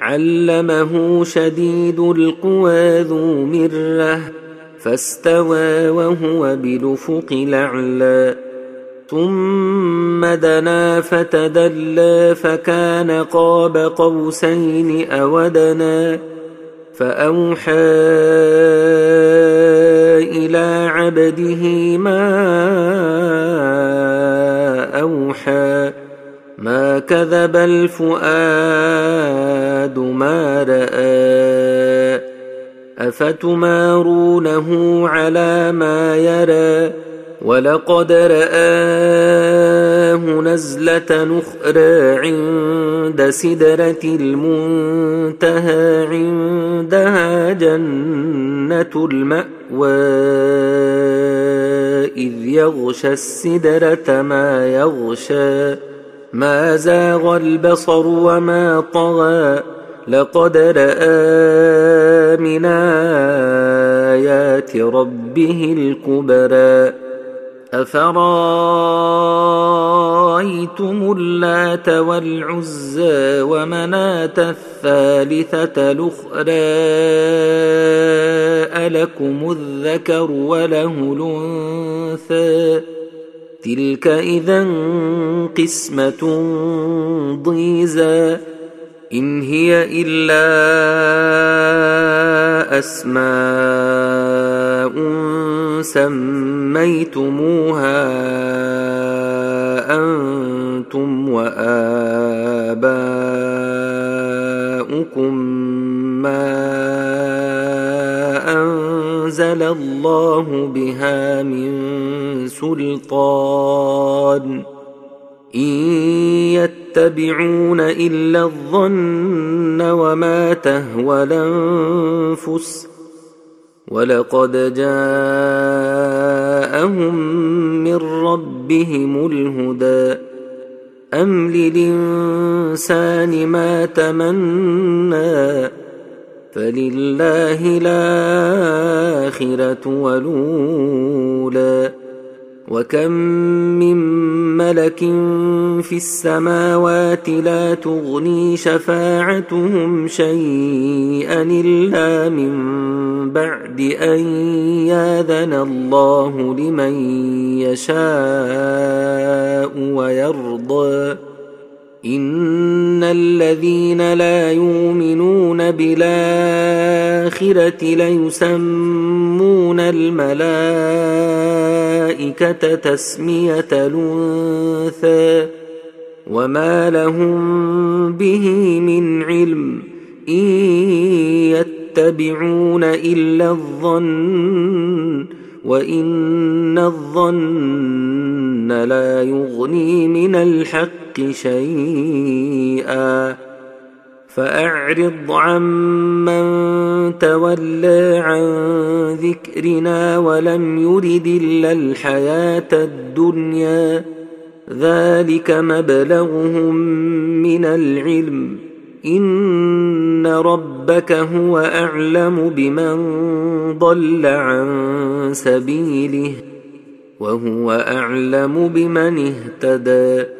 علمه شديد القوى ذو مرة فاستوى وهو بالافق الأعلى. ثم دنا فتدلى فكان قاب قوسين أودنا. فأوحى إلى عبده ما أوحى. ما كذب الفؤاد افتمارونه على ما يرى ولقد راه نزله نخرى عند سدره المنتهى عندها جنه الماوى اذ يغشى السدره ما يغشى ما زاغ البصر وما طغى لقد رأى من آيات ربه الكبرى. أفرأيتم اللات والعزى ومناة الثالثة الأخرى؟ ألكم الذكر وله الأنثى. تلك اذا قسمة ضيزى. إن هي إلا أسماء سميتموها أنتم وآباؤكم ما أنزل الله بها من سلطان ان يتبعون إلا الظن وما تهوى الأنفس ولقد جاءهم من ربهم الهدى أم للإنسان ما تمنى فلله الآخرة ولولا وكم من ملك في السماوات لا تغني شفاعتهم شيئا الا من بعد ان ياذن الله لمن يشاء ويرضى ان الذين لا يؤمنون بالاخره ليسمون الملائكة تسمية الأنثى وما لهم به من علم إن يتبعون إلا الظن وإن الظن لا يغني من الحق شيئا فأعرض عمن تولى عن ذكرنا ولم يرد إلا الحياة الدنيا. ذلك مبلغهم من العلم. إن ربك هو أعلم بمن ضل عن سبيله وهو أعلم بمن اهتدى.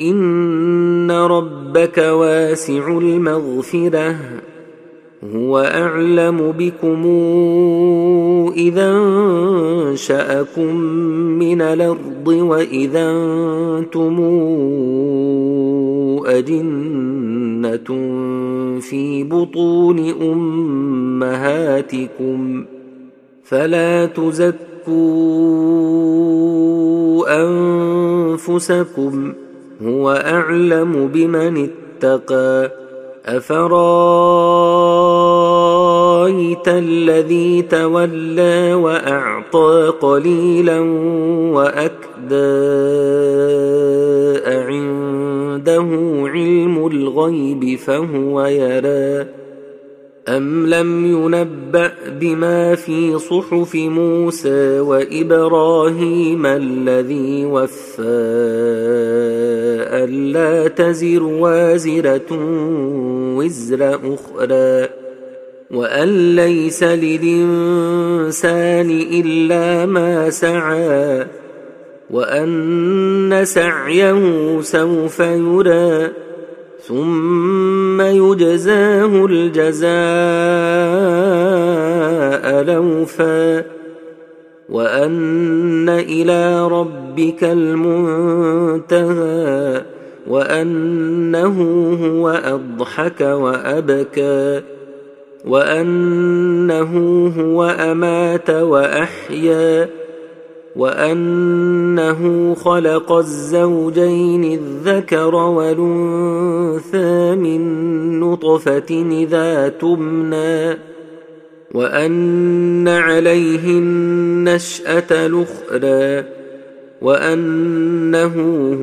ان ربك واسع المغفره هو اعلم بكم اذا انشاكم من الأرض واذا أنتم اجنه في بطون امهاتكم فلا تزكوا انفسكم هو أعلم بمن اتقى. أفرأيت الذي تولى وأعطى قليلا وأكدى عنده علم الغيب فهو يرى. أم لم ينبأ بما في صحف موسى وإبراهيم الذي وفى ألا تزر وازرة وزر أخرى وأن ليس للإنسان إلا ما سعى وأن سعيه سوف يُرَى ثم يجزاه الجزاء لوفا وأن إلى ربك المنتهى وأنه هو أضحك وأبكى وأنه هو أمات وأحيا وأنه خلق الزوجين الذكر والأنثى من نطفة إذا تمنى وأن عليه النشأة الأخرى وأنه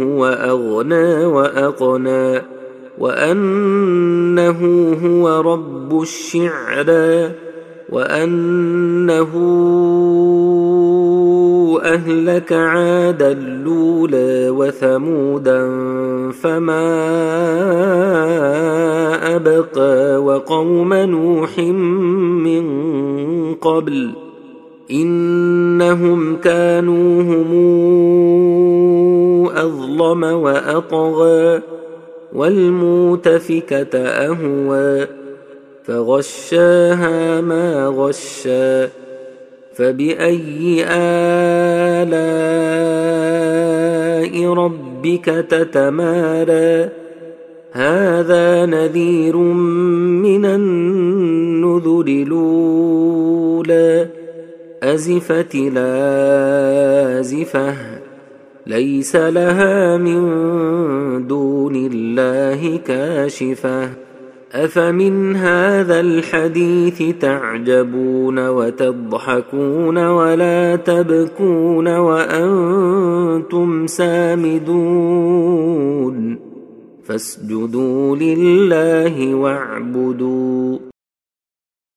هو أغنى وأقنى وأنه هو رب الشعرى وأنه اهلك عادا لولا وثمودا فما أبقى وقوم نوح من قبل إنهم كانوا هم أظلم وأطغى والمؤتفكه أهوى فغشاها ما غشا فبأي آلاء ربك تتمارى؟ هذا نذير من النذر الأولى. أزفت لازفه ليس لها من دون الله كاشفة. افمن هذا الحديث تعجبون وتضحكون ولا تبكون وأنتم سامدون فاسجدوا لله واعبدوا